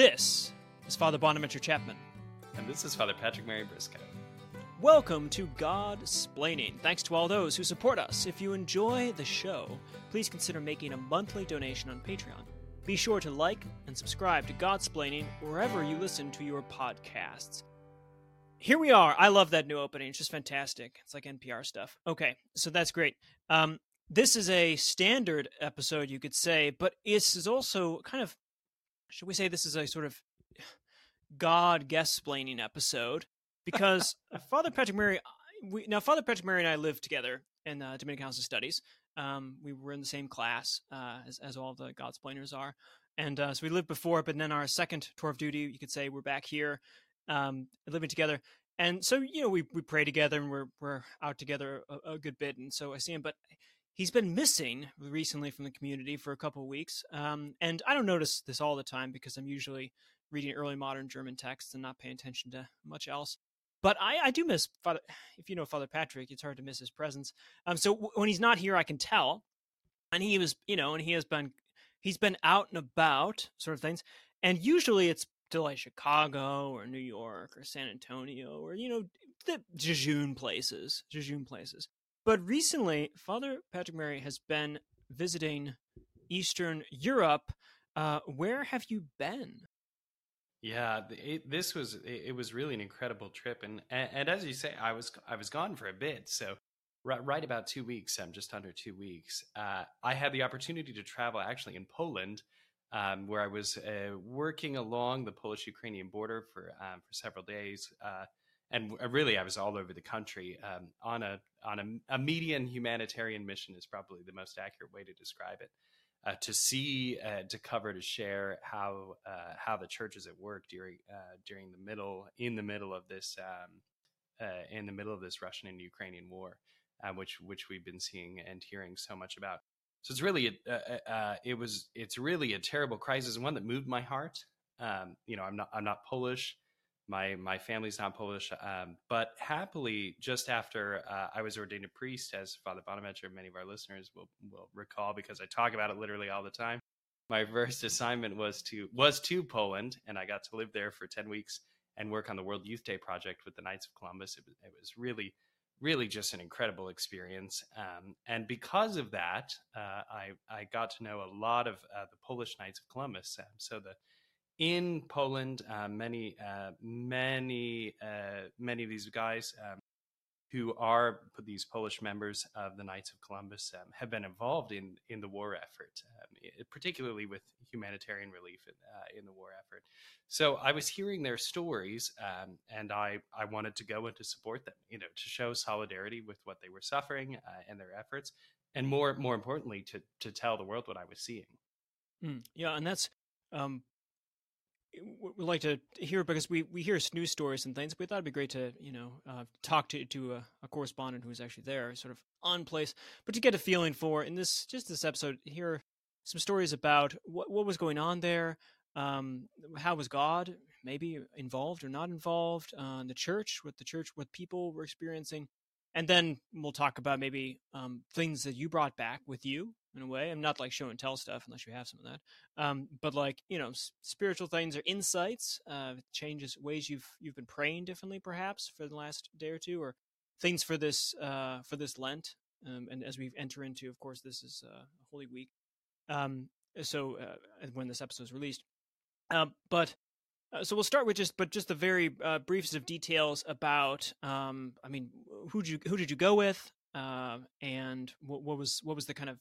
This is Father Bonaventure Chapman. And this is Father Patrick Mary Briscoe. Welcome to God Splaining. Thanks to all those who support us. If you enjoy the show, please consider making a monthly donation on Patreon. Be sure to like and subscribe to God Splaining wherever you listen to your podcasts. Here we are. I love that new opening. It's just fantastic. It's like NPR stuff. Okay, so that's great. Um, this is a standard episode, you could say, but this is also kind of, should we say, this is a sort of God guest splaining episode because Father Patrick Mary, we, now Father Patrick Mary and I lived together in uh, Dominican House of Studies. Um, we were in the same class uh, as, as all the God splainers are, and uh, so we lived before. But then our second tour of duty, you could say, we're back here, um, living together. And so you know, we we pray together and we're we're out together a, a good bit. And so I see him, but he's been missing recently from the community for a couple of weeks. Um, and I don't notice this all the time because I'm usually reading early modern German texts and not paying attention to much else. But I, I do miss Father. If you know Father Patrick, it's hard to miss his presence. Um, so w- when he's not here, I can tell, and he was, you know, and he has been, he's been out and about, sort of things. And usually it's to like Chicago or New York or San Antonio or you know the jejune places, jejune places. But recently, Father Patrick Mary has been visiting Eastern Europe. Uh, where have you been? Yeah, it, this was it, it, was really an incredible trip, and, and, and as you say, I was I was gone for a bit, so right, right about two weeks, um, just under two weeks. Uh, I had the opportunity to travel actually in Poland, um, where I was uh, working along the Polish-Ukrainian border for um, for several days, uh, and really I was all over the country um, on a on a, a median humanitarian mission is probably the most accurate way to describe it uh, to see, uh, to cover, to share how uh, how the church is at work during uh, during the middle in the middle of this um, uh, in the middle of this Russian and Ukrainian war, uh, which which we've been seeing and hearing so much about. So it's really it was it's really a terrible crisis and one that moved my heart. Um, you know, I'm not I'm not Polish my my family's not Polish, um, but happily, just after uh, I was ordained a priest, as Father Bonaventure, many of our listeners will will recall, because I talk about it literally all the time. My first assignment was to was to Poland, and I got to live there for ten weeks and work on the World Youth Day project with the Knights of Columbus. It was, it was really, really just an incredible experience, um, and because of that, uh, I I got to know a lot of uh, the Polish Knights of Columbus. Um, so the in Poland, uh, many, uh, many, uh, many of these guys um, who are these Polish members of the Knights of Columbus um, have been involved in in the war effort, um, particularly with humanitarian relief in, uh, in, the war effort. So I was hearing their stories, um, and I I wanted to go and to support them, you know, to show solidarity with what they were suffering uh, and their efforts, and more more importantly, to to tell the world what I was seeing. Mm, yeah, and that's um, we like to hear because we, we hear news stories and things. But we thought it'd be great to you know uh, talk to to a, a, correspondent who's actually there, sort of on place, but to get a feeling for in this just this episode, hear some stories about what what was going on there. Um, how was God maybe involved or not involved? Uh, the church, what the church, what people were experiencing, and then we'll talk about maybe um, things that you brought back with you in a way. I'm not like show and tell stuff unless you have some of that. Um, but like you know, s- spiritual things or insights, uh, changes ways you've you've been praying differently, perhaps for the last day or two, or things for this uh, for this Lent. Um, and as we enter into, of course, this is uh, Holy Week. Um, so uh, when this episode is released, um, but uh, so we'll start with just, but just the very uh, briefest of details about. Um, I mean, who did you who did you go with, uh, and what, what was what was the kind of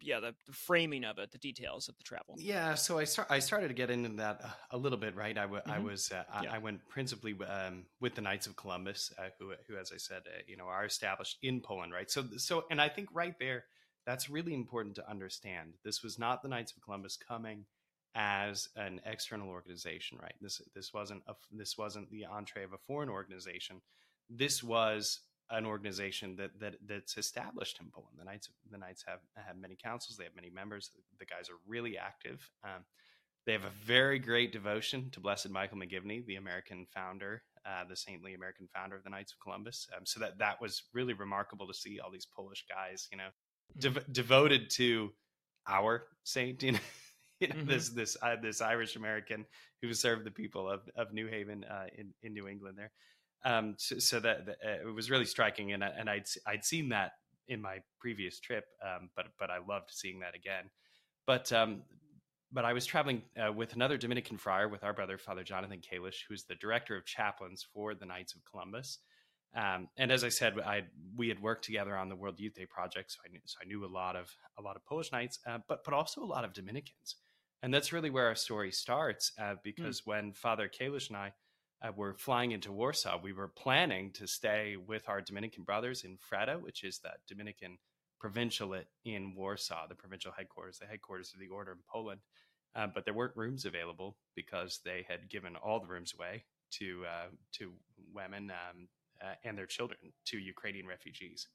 yeah the, the, framing of it the details of the travel. Yeah so i start i started to get into that a little bit right? I, w- mm-hmm. I was uh, yeah. I, went principally um, with the knights of columbus uh, who, who as i said uh, you know are established in poland right? So so and i think right there that's really important to understand. This was not the knights of columbus coming as an external organization right? This this wasn't a, this wasn't the entree of a foreign organization. This was an organization that that that's established in Poland. The Knights the Knights have have many councils. They have many members. The guys are really active. Um, they have a very great devotion to Blessed Michael McGivney, the American founder, uh, the saintly American founder of the Knights of Columbus. Um, so that that was really remarkable to see all these Polish guys, you know, mm-hmm. devoted to our saint, you know, you know, Mhm. this this uh, this Irish American who served the people of of New Haven uh, in in New England there. Um, so, so that, that uh, it was really striking, and I- and I'd I'd seen that in my previous trip, um, but but I loved seeing that again. But um, but I was traveling uh, with another Dominican friar, with our brother Father Jonathan Kalisch, who's the director of chaplains for the Knights of Columbus. Um, and as I said, I we had worked together on the World Youth Day project, so I knew, so I knew a lot of a lot of Polish Knights, uh, but but also a lot of Dominicans, and that's really where our story starts. Uh, because when Father Kalisch and I uh, were flying into Warsaw, we were planning to stay with our Dominican brothers in Freta, which is the Dominican provincialate in Warsaw, the provincial headquarters, the headquarters of the order in Poland. Uh, but there weren't rooms available because they had given all the rooms away to uh, to women um, uh, and their children to Ukrainian refugees.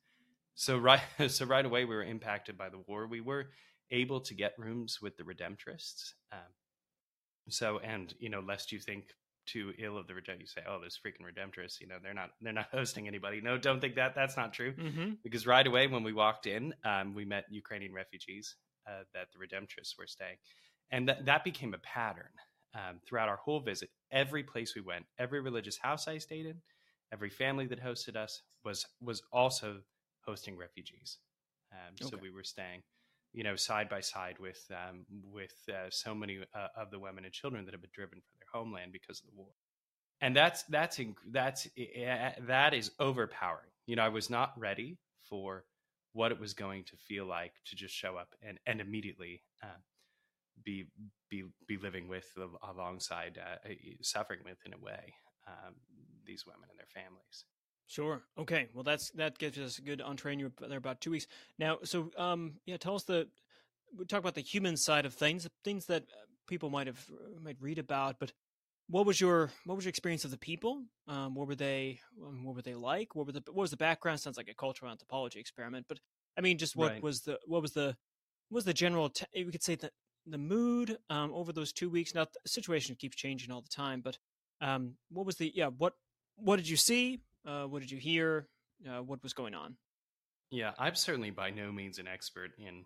So right, so right away we were impacted by the war. We were able to get rooms with the Redemptorists. Um, so and you know, lest you think too ill of the Redemptorists, you say, "Oh, those freaking Redemptorists," you know, they're not they're not hosting anybody. No, don't think that. That's not true Mm-hmm. because right away when we walked in, um, we met Ukrainian refugees uh, that the Redemptorists were staying, and that that became a pattern um, throughout our whole visit. Every place we went, every religious house I stayed in, every family that hosted us was was also hosting refugees. Um, So we were staying, you know, side by side with um, with uh, so many uh, of the women and children that have been driven from their homeland because of the war. And that's that's that's eh, that is overpowering. You know i was not ready for what it was going to feel like to just show up and and immediately uh, be be be living with alongside uh, eh, suffering with in a way um, these women and their families Sure. Okay. Well, that's that gives us a good entree. You were there about two weeks now. So, um, yeah, tell us the. We talk about the human side of things, things that uh, people might have might read about. But what was your what was your experience of the people? Um, what were they? Um, what were they like? What were the what was the background? Sounds like a cultural anthropology experiment. But I mean, just what Right. was the what was the what was the general? T- we could say the the mood um, over those two weeks. Now the situation keeps changing all the time, but um, what was the yeah what what did you see? Uh, what did you hear? Uh, what was going on? Yeah, I'm certainly by no means an expert in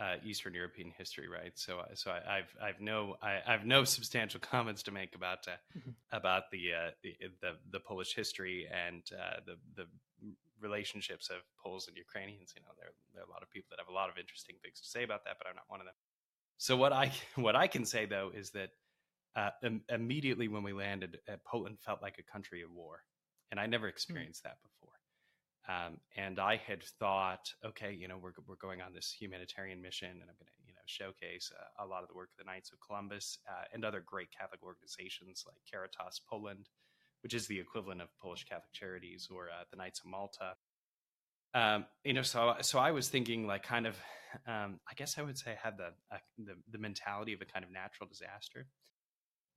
uh, Eastern European history, right? So, I- so I, I've I've no I, I've no substantial comments to make about uh, Mhm. about the, uh, the the the Polish history and uh, the the relationships of Poles and Ukrainians. You know, there there are a lot of people that have a lot of interesting things to say about that, but I'm not one of them. So what I what I can say though is that uh, im- immediately when we landed, uh, Poland felt like a country at war, and I never experienced that before. Um, and I had thought, okay, you know, we're we're going on this humanitarian mission, and I'm going to, you know, showcase uh, a lot of the work of the Knights of Columbus uh, and other great Catholic organizations like Caritas Poland, which is the equivalent of Polish Catholic Charities, or uh, the Knights of Malta. Um, you know, so so I was thinking, like, kind of, um, I guess I would say, I had the, uh, the the mentality of a kind of natural disaster.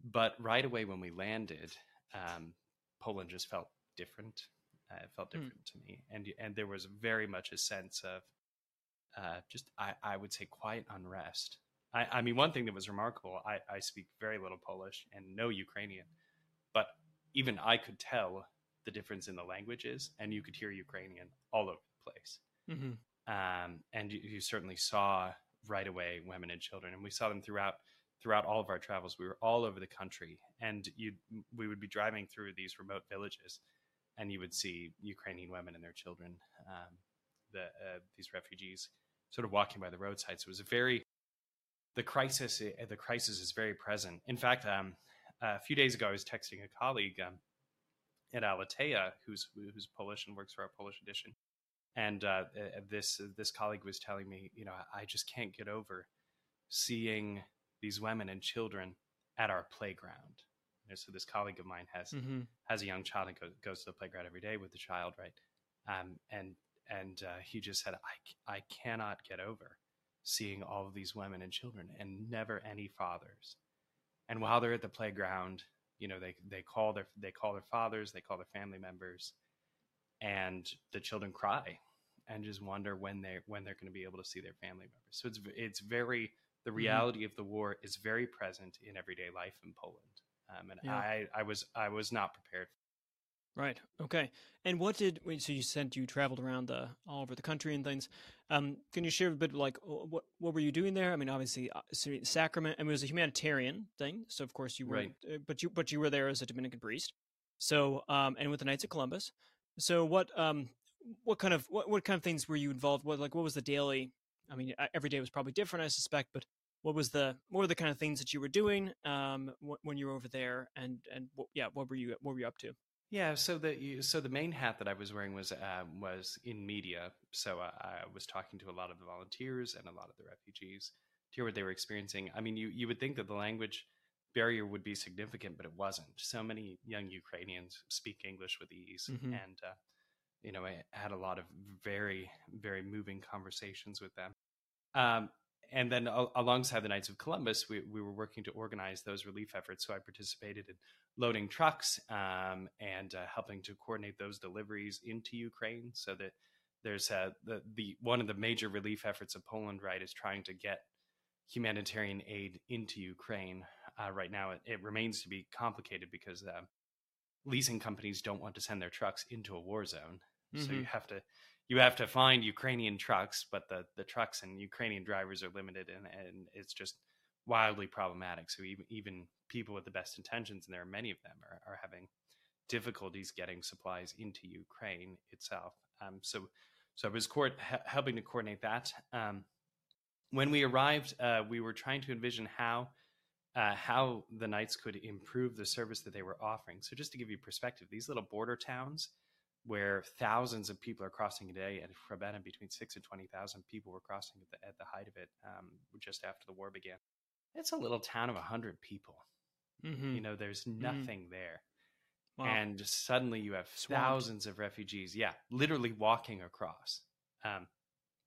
But right away when we landed, um, Poland just felt different. Uh, it felt Hmm. different to me, and and there was very much a sense of uh, just I, I would say quiet unrest. I, I mean, one thing that was remarkable. I, I speak very little Polish and no Ukrainian, but even I could tell the difference in the languages, and you could hear Ukrainian all over the place. Mm-hmm. Um, and you, you certainly saw right away women and children, and we saw them throughout throughout all of our travels. We were all over the country, and you we would be driving through these remote villages, and you would see Ukrainian women and their children, um, the uh, these refugees, sort of walking by the roadside. So it was a very the crisis. eh, The crisis is very present. In fact, um, a few days ago, I was texting a colleague um, at Aleteia, who's who's Polish and works for our Polish edition, and uh, uh, this this colleague was telling me, you know, I just can't get over seeing these women and children at our playground. So this colleague of mine has Mm-hmm. has a young child and goes, goes to the playground every day with the child, right? Um, and and uh, he just said, I I cannot get over seeing all of these women and children and never any fathers. And while they're at the playground, you know, they, they call their they call their fathers, they call their family members, and the children cry and just wonder when they when they're going to be able to see their family members. So it's it's very the reality of the war is very present in everyday life in Poland, um, and Yeah. I I was I was not prepared Right. Okay. And what did so you said you traveled around the all over the country and things? Um, can you share a bit like what what were you doing there? I mean, obviously, uh, sacrament. I mean, it was a humanitarian thing, so of course you were, right. Uh, but you but you were there as a Dominican priest. So, um, and with the Knights of Columbus. So, what um, what kind of what what kind of things were you involved? What like what was the daily? I mean, every day was probably different, I suspect, but what was the what were the kind of things that you were doing um when you were over there and and what, yeah what were you what were you up to yeah, so the so the main hat that I was wearing was uh, was in media. So I, I was talking to a lot of the volunteers and a lot of the refugees to hear what they were experiencing. I mean, you you would think that the language barrier would be significant, but it wasn't. So many young Ukrainians speak English with ease, mm-hmm. and uh, you know, I had a lot of very very moving conversations with them. Um, and then alongside the Knights of Columbus, we, we were working to organize those relief efforts. So I participated in loading trucks um, and uh, helping to coordinate those deliveries into Ukraine. So that there's uh, the the one of the major relief efforts of Poland, right, is trying to get humanitarian aid into Ukraine. Uh, right now, it, it, remains to be complicated because uh, leasing companies don't want to send their trucks into a war zone. Mm-hmm. So you mm-hmm. have to you have to find Ukrainian trucks, but the the trucks and Ukrainian drivers are limited, and and it's just wildly problematic. So even even people with the best intentions, and there are many of them, are, are having difficulties getting supplies into Ukraine itself. Um, so so I was court, helping to coordinate that. Um, when we arrived, uh, we were trying to envision how. Uh, how the Knights could improve the service that they were offering. So, just to give you perspective, these little border towns, where thousands of people are crossing a day. At Hrebenne, between six and 20,000 people were crossing at the, at the height of it um, just after the war began. It's a little town of 100 people. Mm-hmm. You know, there's mm-hmm. nothing mm-hmm. there. Wow. And suddenly you have Swamped. thousands of refugees, yeah, literally walking across. Um,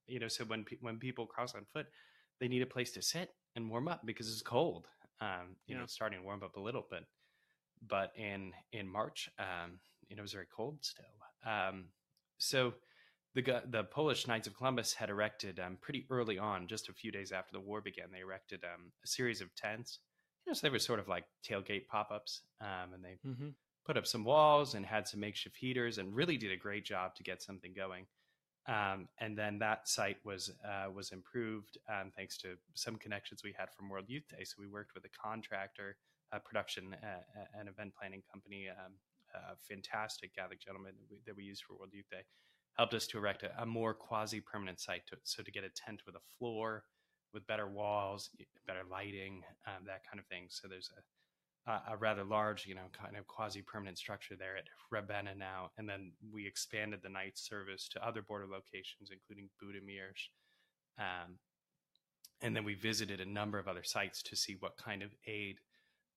you know, so when pe- when people cross on foot, they need a place to sit and warm up because it's cold. Um, you yeah. know, starting to warm up a little bit, but in in March, um, you know, it was very cold still. Um, so the the Polish Knights of Columbus had erected um, pretty early on, just a few days after the war began. They erected um, a series of tents. You know, so they were sort of like tailgate pop ups, um, and they mm-hmm. put up some walls and had some makeshift heaters, and really did a great job to get something going. Um, and then that site was uh, was improved um, thanks to some connections we had from World Youth Day. So we worked with a contractor, production, uh, an event planning company, um, fantastic Catholic gentleman that we, that we used for World Youth Day, helped us to erect a, a more quasi permanent site. To, so to get a tent with a floor, with better walls, better lighting, um, that kind of thing. So there's a, a, rather large, you know, kind of quasi permanent structure there at Hrebenne now. And then we expanded the night service to other border locations, including Budomierz. Um, and then we visited a number of other sites to see what kind of aid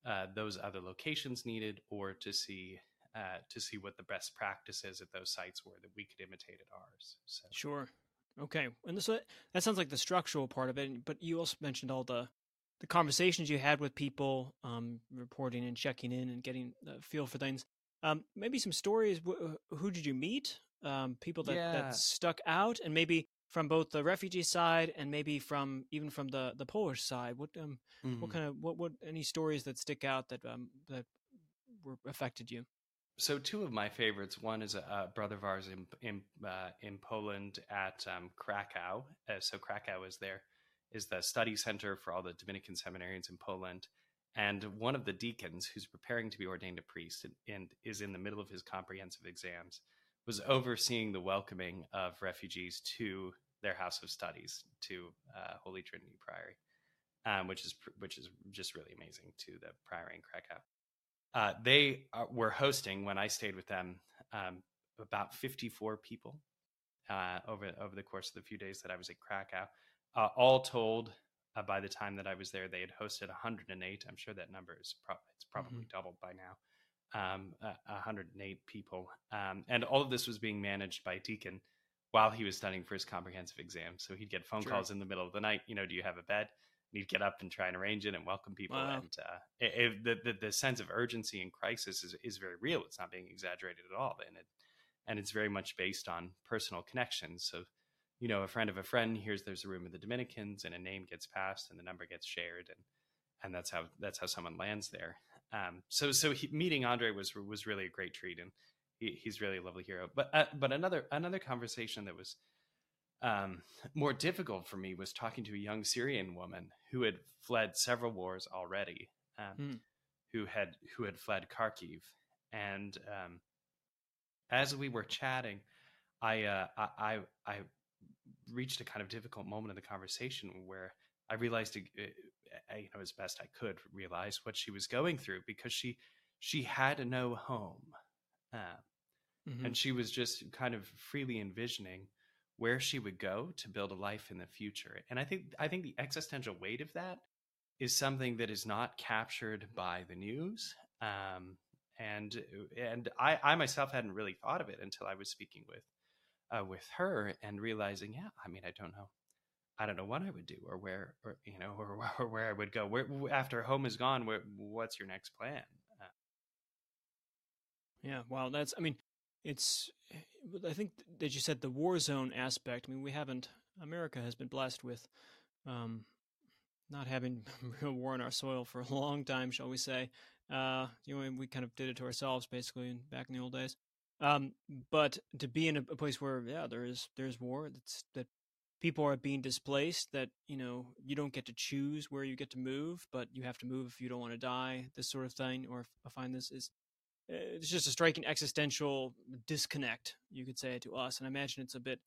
uh, those other locations needed or to see uh, to see what the best practices at those sites were that we could imitate at ours. So. Sure. Okay. And this, that sounds like the structural part of it, but you also mentioned all the the conversations you had with people, um, reporting and checking in and getting a feel for things. Um, maybe some stories. Who did you meet? Um, people that, yeah. that stuck out, and maybe from both the refugee side and maybe from even from the the Polish side. What um mm-hmm. what kind of what what any stories that stick out that um that were affected you? So two of my favorites. One is a, a brother of ours in in uh, in Poland at um, Krakow. Uh, so Krakow is there is the study center for all the Dominican seminarians in Poland. And one of the deacons who's preparing to be ordained a priest and, and is in the middle of his comprehensive exams was overseeing the welcoming of refugees to their house of studies to uh, Holy Trinity Priory, um, which is which is just really amazing to the Priory in Krakow. Uh, they are, were hosting when I stayed with them um, about 54 people uh, over over the course of the few days that I was at Krakow. Uh, all told, uh, by the time that I was there, they had hosted 108. I'm sure that number is pro- it's probably mm-hmm. doubled by now. Um, 108 people, um, and all of this was being managed by Deacon while he was studying for his comprehensive exam. So he'd get phone sure. calls in the middle of the night. You know, do you have a bed? And he'd get up and try and arrange it and welcome people. Wow. And uh, it, it, the, the, the sense of urgency and crisis is is very real. It's not being exaggerated at all, and it and it's very much based on personal connections. So, you know, a friend of a friend hears there's a room in the Dominicans, and a name gets passed, and the number gets shared, and and that's how that's how someone lands there. Um, so so he, meeting Andre was was really a great treat, and he, he's really a lovely hero. But uh, but another another conversation that was um, more difficult for me was talking to a young Syrian woman who had fled several wars already, um, mm. who had who had fled Kharkiv, and um, as we were chatting, I, uh, I I reached a kind of difficult moment in the conversation where I realized, uh, you know, as best I could realize what she was going through because she she had no home, uh, mm-hmm. and she was just kind of freely envisioning where she would go to build a life in the future. And I think I think the existential weight of that is something that is not captured by the news. Um, and and I, I myself hadn't really thought of it until I was speaking with uh, with her and realizing, yeah, I mean, I don't know, I don't know what I would do or where, or you know, or, or where I would go. Where after home is gone, where, what's your next plan? Uh, yeah, well, that's. I mean, it's. I think that you said the war zone aspect. I mean, we haven't. America has been blessed with. Um, not having real war on our soil for a long time, shall we say? Uh, you know, we kind of did it to ourselves, basically, back in the old days. Um, but to be in a, a, place where yeah, there is there's war that's that people are being displaced that you know you don't get to choose where you get to move but you have to move if you don't want to die this sort of thing or i find this is it's just a striking existential disconnect you could say to us and i imagine it's a bit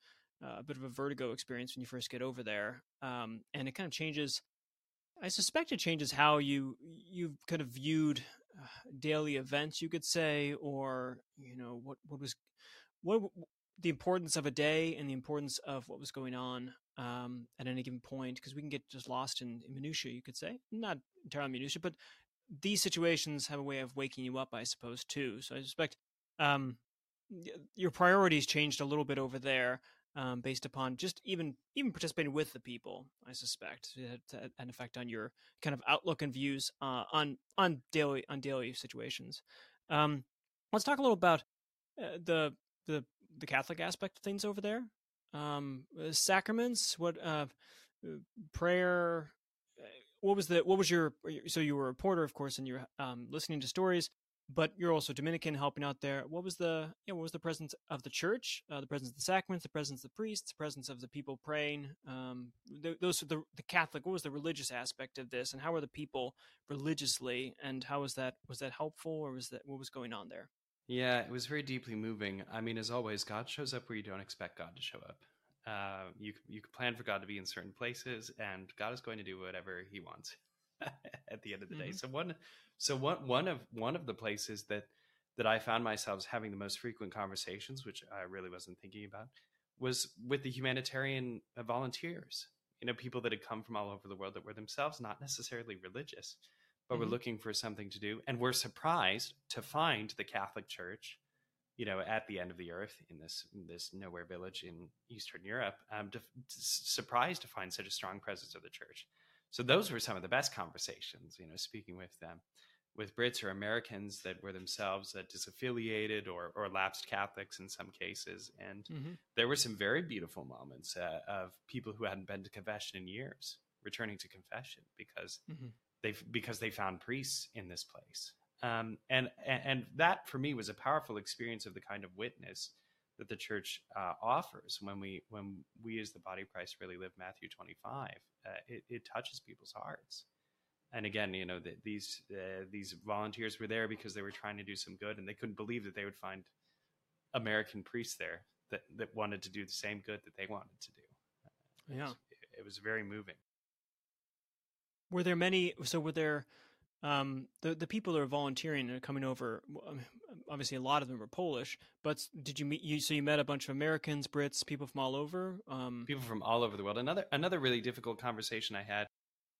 uh, a bit of a vertigo experience when you first get over there um, and it kind of changes i suspect it changes how you you've kind of viewed daily events, you could say, or you know what what was what the importance of a day and the importance of what was going on um, at any given point, because we can get just lost in, in minutia, you could say, not entirely minutia, but these situations have a way of waking you up, I suppose, too. So I suspect um, your priorities changed a little bit over there um, based upon just even even participating with the people. I suspect it had an effect on your kind of outlook and views uh, on on daily on daily situations. Um, let's talk a little about uh, the the the Catholic aspect of things over there. Um, uh, sacraments, what uh, prayer. Uh, what was the what was your so you were a reporter, of course, and you're um, listening to stories but you're also Dominican helping out there. What was the yeah, what was the presence of the church, uh, the presence of the sacraments, the presence of the priests, the presence of the people praying? Um, th- those are the the Catholic. What was the religious aspect of this, and how were the people religiously, and how was that was that helpful, or was that what was going on there? Yeah, it was very deeply moving. I mean, as always, God shows up where you don't expect God to show up. Uh, you you can plan for God to be in certain places, and God is going to do whatever He wants at the end of the mm-hmm. day. So one so one one of one of the places that that I found myself having the most frequent conversations, which I really wasn't thinking about, was with the humanitarian uh, volunteers. You know, people that had come from all over the world that were themselves not necessarily religious, but mm-hmm. were looking for something to do, and were surprised to find the Catholic Church, you know, at the end of the earth in this in this nowhere village in Eastern Europe. Um, to, to, surprised to find such a strong presence of the church. So those were some of the best conversations. You know, speaking with them with Brits or Americans that were themselves uh, disaffiliated or, or lapsed Catholics in some cases. And mm-hmm. there were some very beautiful moments uh, of people who hadn't been to confession in years returning to confession because mm-hmm. they because they found priests in this place. Um, and and that for me was a powerful experience of the kind of witness that the church uh, offers when we when we as the body of Christ really live Matthew 25. Uh, it, it touches people's hearts and again, you know, the, these uh, these volunteers were there because they were trying to do some good, and they couldn't believe that they would find American priests there that that wanted to do the same good that they wanted to do. Yeah, it was, it was very moving. Were there many? So were there um, the the people that are volunteering and coming over? Um, obviously, a lot of them are Polish. But did you meet? You so you met a bunch of Americans, Brits, people from all over. Um, people from all over the world. Another another really difficult conversation I had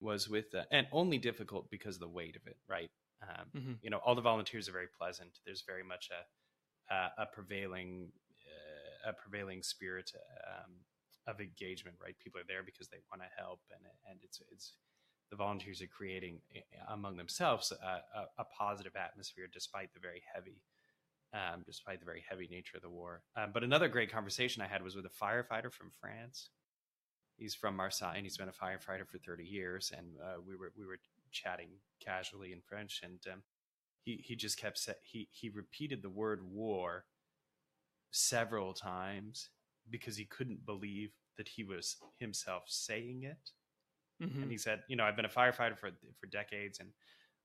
was with uh, and only difficult because of the weight of it right um, mm-hmm. you know all the volunteers are very pleasant there's very much a a, a prevailing uh, a prevailing spirit um, of engagement right people are there because they want to help and and it's it's the volunteers are creating eh, among themselves a, a, a positive atmosphere despite the very heavy um, despite the very heavy nature of the war um, but another great conversation i had was with a firefighter from france he's from Marseille and he's been a firefighter for 30 years. And uh, we were we were chatting casually in French, and um, he he just kept sa- he he repeated the word war several times because he couldn't believe that he was himself saying it. Mm-hmm. And he said, "You know, I've been a firefighter for for decades, and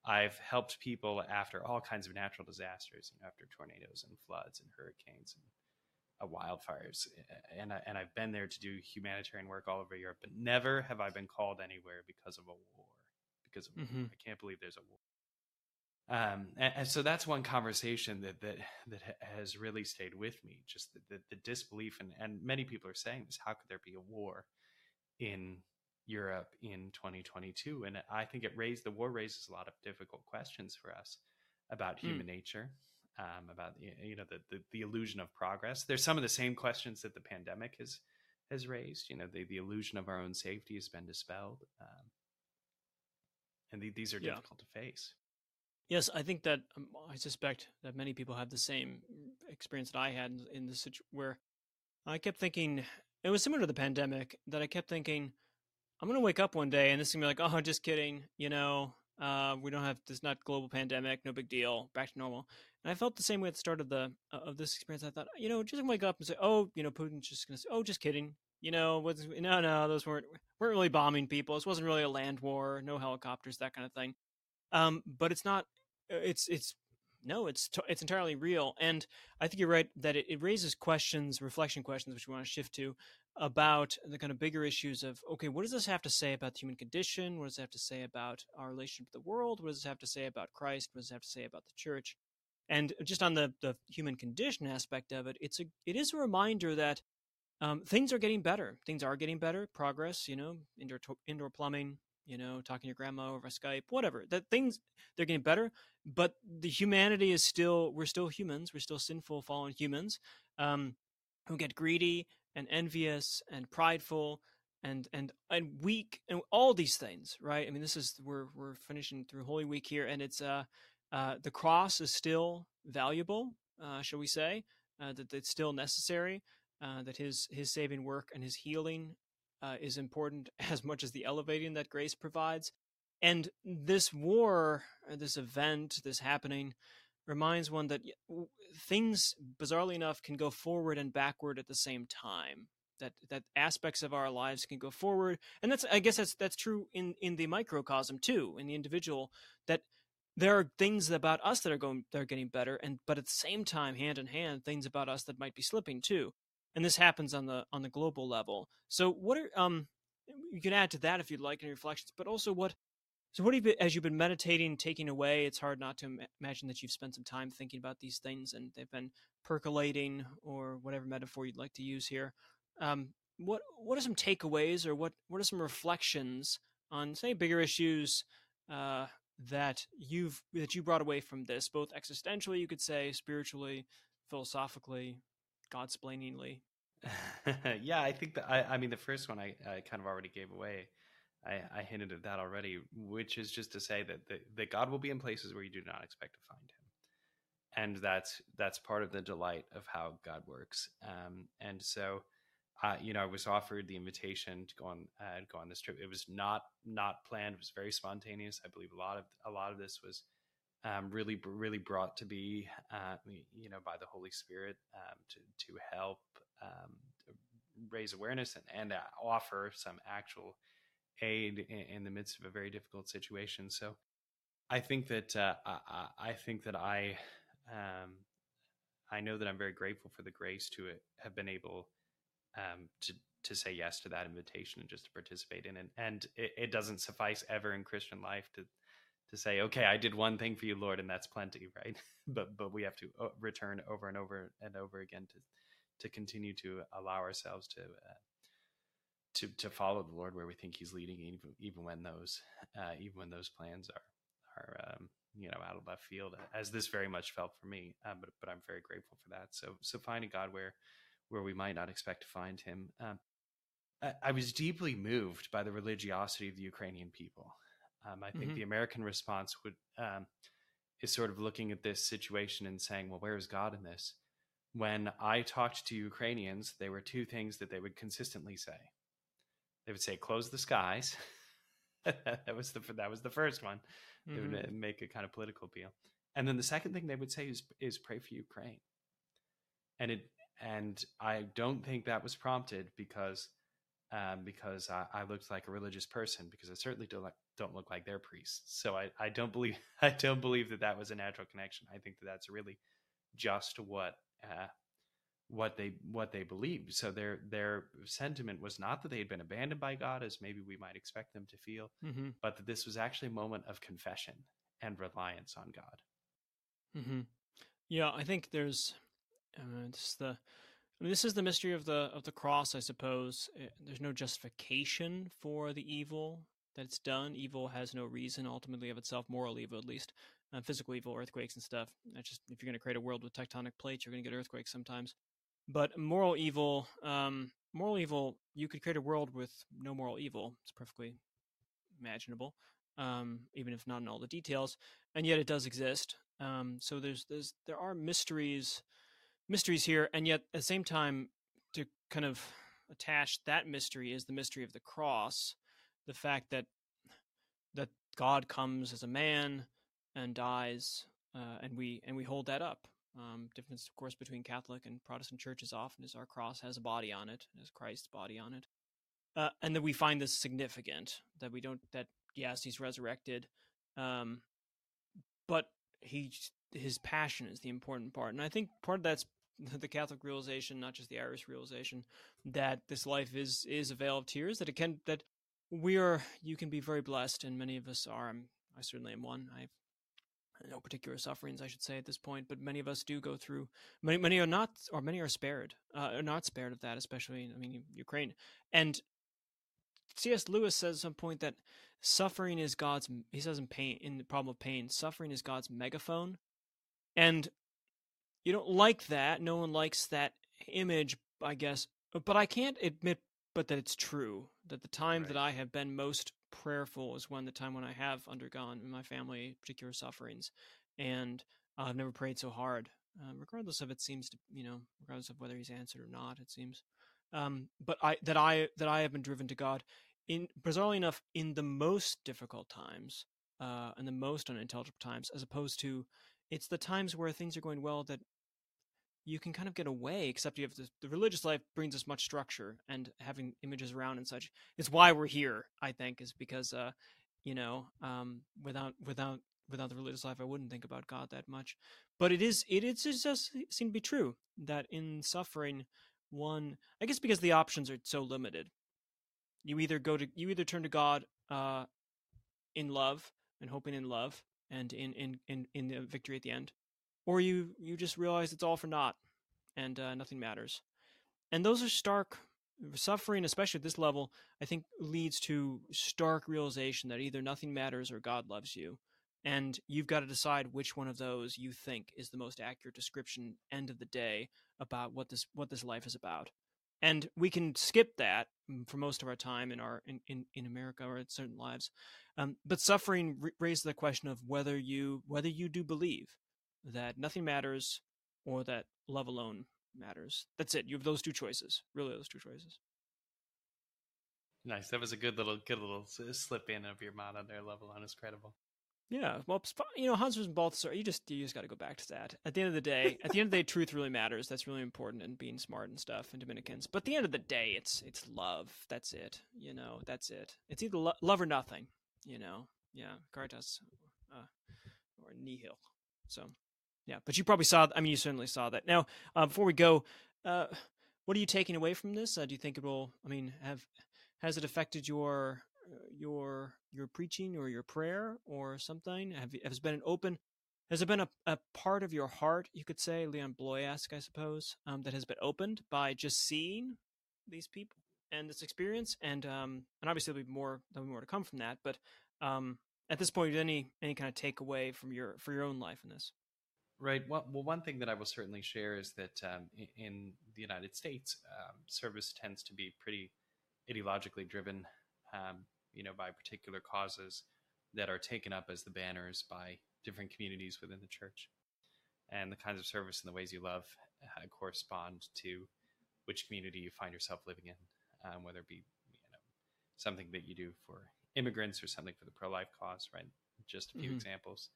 I've helped people after all kinds of natural disasters. You know, after tornadoes and floods and hurricanes and uh, wildfires, and I, and I've been there to do humanitarian work all over Europe, but never have I been called anywhere because of a war. Because of, mm-hmm. I can't believe there's a war." Um, and, and, so that's one conversation that that that has really stayed with me. Just the, the, the disbelief, and and many people are saying this: How could there be a war in Europe in 2022? And I think it raised the war raises a lot of difficult questions for us about hmm. human mm. nature, um, about you know the, the, the illusion of progress. There's some of the same questions that the pandemic has has raised. You know, the the illusion of our own safety has been dispelled, um, and the, these are yeah. difficult to face. Yes, I think that um, I suspect that many people have the same experience that I had in, in this situation where I kept thinking it was similar to the pandemic that I kept thinking I'm gonna wake up one day and this is gonna be like, oh, just kidding, you know, uh, we don't have this not global pandemic, no big deal, back to normal. And I felt the same way at the start of the uh, of this experience. I thought, you know, just wake up and say, oh, you know, Putin's just gonna say, oh, just kidding, you know, was no, no, those weren't weren't really bombing people. This wasn't really a land war, no helicopters, that kind of thing. Um, but it's not uh, it's it's no, it's it's entirely real, and I think you're right that it, it raises questions, reflection questions, which we want to shift to about the kind of bigger issues of okay, what does this have to say about the human condition? What does it have to say about our relationship to the world? What does it have to say about Christ? What does it have to say about the church? And just on the the human condition aspect of it, it's a it is a reminder that um, things are getting better. Things are getting better. Progress, you know, indoor indoor plumbing, you know, talking to your grandma over Skype, whatever. That things they're getting better, but the humanity is still we're still humans. We're still sinful, fallen humans um, who get greedy and envious and prideful and and and weak and all these things, right? I mean, this is we're we're finishing through Holy Week here, and it's uh, uh the cross is still valuable, uh, shall we say? Uh, that it's still necessary. Uh, that his his saving work and his healing uh, is important as much as the elevating that grace provides. And this war, this event, this happening, reminds one that things, bizarrely enough, can go forward and backward at the same time. That that aspects of our lives can go forward, and that's I guess that's that's true in in the microcosm too, in the individual. That there are things about us that are going that are getting better, and but at the same time, hand in hand, things about us that might be slipping too and this happens on the on the global level. So what are um you can add to that if you'd like any reflections, but also what so what have you as you've been meditating, taking away? It's hard not to imagine that you've spent some time thinking about these things and they've been percolating, or whatever metaphor you'd like to use here. Um, what what are some takeaways, or what what are some reflections on say bigger issues uh, that you've that you brought away from this, both existentially, you could say, spiritually, philosophically, Godsplainingly. yeah, I think that I, I mean the first one I, I kind of already gave away. I, I hinted at that already, which is just to say that the, that God will be in places where you do not expect to find Him, and that's that's part of the delight of how God works. Um, and so, uh, you know, I was offered the invitation to go on uh, go on this trip. It was not not planned. It was very spontaneous. I believe a lot of a lot of this was um, really really brought to be uh, you know by the Holy Spirit um, to to help um, raise awareness and, and offer some actual aid in, in, the midst of a very difficult situation. So I think that uh, I, I, think that I um, I know that I'm very grateful for the grace to have been able um, to to say yes to that invitation and just to participate in it. And it, it doesn't suffice ever in Christian life to to say, okay, I did one thing for you, Lord, and that's plenty, right? but but we have to uh, return over and over and over again to to continue to allow ourselves to uh, to to follow the Lord where we think He's leading, even even when those uh, even when those plans are are um, you know out of left field, as this very much felt for me. Uh, but but I'm very grateful for that. So so finding God where where we might not expect to find Him. Um, I, I was deeply moved by the religiosity of the Ukrainian people. Um, I think mm-hmm. the American response would um, is sort of looking at this situation and saying, "Well, where is God in this?" When I talked to Ukrainians, there were two things that they would consistently say. They would say, "Close the skies." that was the that was the first one. Mm-hmm. They would mm-hmm. make a kind of political appeal, and then the second thing they would say is is pray for Ukraine. And it and I don't think that was prompted because um, because I, I, looked like a religious person because I certainly don't like, don't look like their priests. So I, I don't believe I don't believe that that was a natural connection. I think that that's really just what uh, what they what they believed. So their their sentiment was not that they had been abandoned by God, as maybe we might expect them to feel, mm-hmm. but that this was actually a moment of confession and reliance on God. Mm-hmm. Yeah, I think there's uh, this the I mean, this is the mystery of the of the cross, I suppose. Eh, there's no justification for the evil that's done. Evil has no reason ultimately of itself, moral evil at least, uh, physical evil, earthquakes and stuff. That's just if you're going to create a world with tectonic plates, you're going to get earthquakes sometimes. But moral evil, um, moral evil, you could create a world with no moral evil. It's perfectly imaginable, um, even if not in all the details, and yet it does exist. Um, so there's there's there are mysteries mysteries here, and yet at the same time, to kind of attach that mystery is the mystery of the cross, the fact that that God comes as a man and dies, uh, and we and we hold that up. Um, difference, of course, between Catholic and Protestant churches often is our cross has a body on it, has Christ's body on it, uh, and that we find this significant. That we don't that yes, he's resurrected, um, but he his passion is the important part, and I think part of that's the Catholic realization, not just the Irish realization, that this life is is a vale of tears. That it can that we are you can be very blessed, and many of us are. I'm, I certainly am one. I have no particular sufferings, I should say, at this point, but many of us do go through. Many many are not, or many are spared, uh, are not spared of that, especially I mean Ukraine. And C.S. Lewis says at some point that suffering is God's. He says in pain, in the problem of pain, suffering is God's megaphone, and you don't like that. No one likes that image, I guess. But I can't admit, but that it's true. That the time right. that I have been most prayerful is when the time when I have undergone in my family particular sufferings, and I've never prayed so hard. Uh, regardless of it seems to you know, regardless of whether he's answered or not, it seems. Um, but I that I that I have been driven to God in bizarrely enough in the most difficult times, uh, and the most unintelligible times, as opposed to it's the times where things are going well that you can kind of get away except you have the, the religious life brings us much structure and having images around and such. Is why we're here i think is because uh you know um without without without the religious life i wouldn't think about god that much. But it is it it just seem to be true that in suffering one i guess because the options are so limited. You either go to you either turn to god uh in love and hoping in love and in in in in the victory at the end, or you you just realize it's all for naught and uh, nothing matters. And those are stark suffering, especially at this level. I think leads to stark realization that either nothing matters or God loves you, and you've got to decide which one of those you think is the most accurate description end of the day about what this what this life is about and we can skip that mm, for most of our time in our in, in, in america or in certain lives um, but suffering raises the question of whether you whether you do believe that nothing matters or that love alone matters that's it you have those two choices really those two choices nice that was a good little good little slip in of your motto there love alone is credible yeah, well, you know, Hans Urs von Balthasar, you just you just got to go back to that. At the end of the day, at the end of the day, truth really matters. That's really important, and being smart and stuff, and Dominicans. But at the end of the day, it's it's love. That's it. You know, that's it. It's either lo- love or nothing. You know, yeah, Caritas uh, or nihil. So, yeah, but you probably saw. I mean, you certainly saw that. Now, uh, before we go, uh, what are you taking away from this? Uh, do you think it will? I mean, have has it affected your your your preaching or your prayer or something? Have has been an open? Has it been a, a part of your heart, you could say, Leon Bloy-esque, I suppose, um, that has been opened by just seeing these people and this experience? And um, and obviously there'll be more there'll be more to come from that. But um, at this point, any any kind of takeaway from your for your own life in this? Right. Well, well, one thing that I will certainly share is that um, in the United States, um, service tends to be pretty ideologically driven um, you know, by particular causes that are taken up as the banners by different communities within the church. And the kinds of service and the ways you love uh, correspond to which community you find yourself living in, um, whether it be you know something that you do for immigrants or something for the pro-life cause. Right, just a few mm-hmm. examples.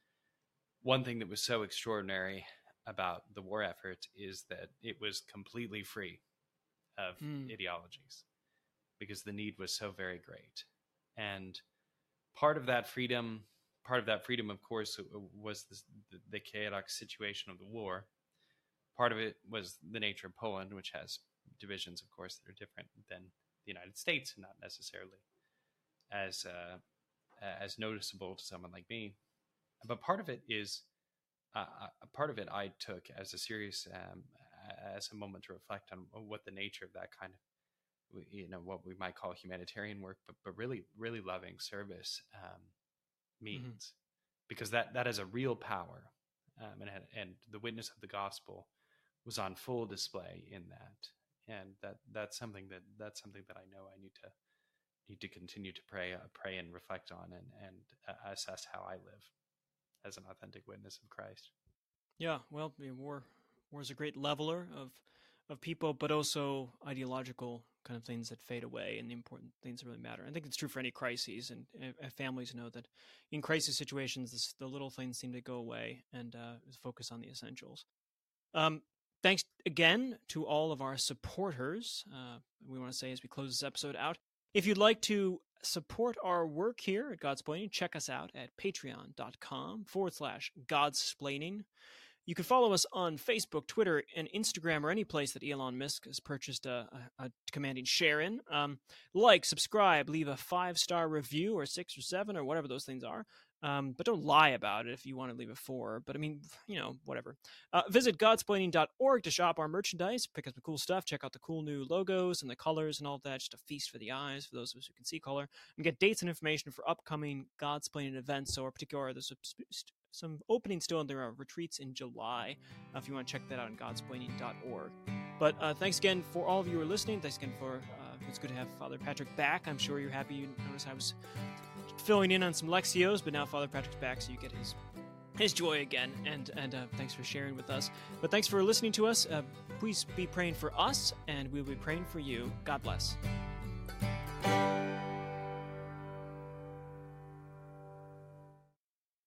One thing that was so extraordinary about the war effort is that it was completely free of Mm. ideologies because the need was so very great. And part of that freedom, part of that freedom, of course, was the, the, the chaotic situation of the war. Part of it was the nature of Poland, which has divisions, of course, that are different than the United States, and not necessarily as uh, as noticeable to someone like me. But part of it is uh, a part of it I took as a serious um, as a moment to reflect on what the nature of that kind of you know what we might call humanitarian work, but but really really loving service um, means. Because that that is a real power um, and and the witness of the gospel was on full display in that. And that that's something that that's something that I know I need to need to continue to pray uh, pray and reflect on and and uh, assess how I live as an authentic witness of Christ. Yeah, well, war war is a great leveler of of people, but also ideological kind of things that fade away and the important things that really matter. I think it's true for any crises, and families know that in crisis situations, this, the little things seem to go away and uh, focus on the essentials. Um, thanks again to all of our supporters. Uh, we want to say as we close this episode out, if you'd like to support our work here at Godsplaining, check us out at patreon.com forward slash Godsplaining. You can follow us on Facebook, Twitter, and Instagram, or any place that Elon Musk has purchased a, a, a commanding share in. Um, like, subscribe, leave a five star review, or six or seven, or whatever those things are. Um, but don't lie about it if you want to leave a four. But I mean, you know, whatever. Uh, visit godsplaining.org to shop our merchandise, pick up some cool stuff, check out the cool new logos and the colors and all that. Just a feast for the eyes for those of us who can see color, and get dates and information for upcoming Godsplaining events. So, in particular, there's some openings still and there are retreats in July. Uh, if you want to check that out on godsplaining.org. But uh, thanks again for all of you who are listening. Thanks again for uh, it's good to have Father Patrick back. I'm sure you're happy. You notice I was filling in on some Lectios, but now Father Patrick's back, so you get his his joy again. And and uh, thanks for sharing with us. But thanks for listening to us. Uh, please be praying for us, and we'll be praying for you. God bless.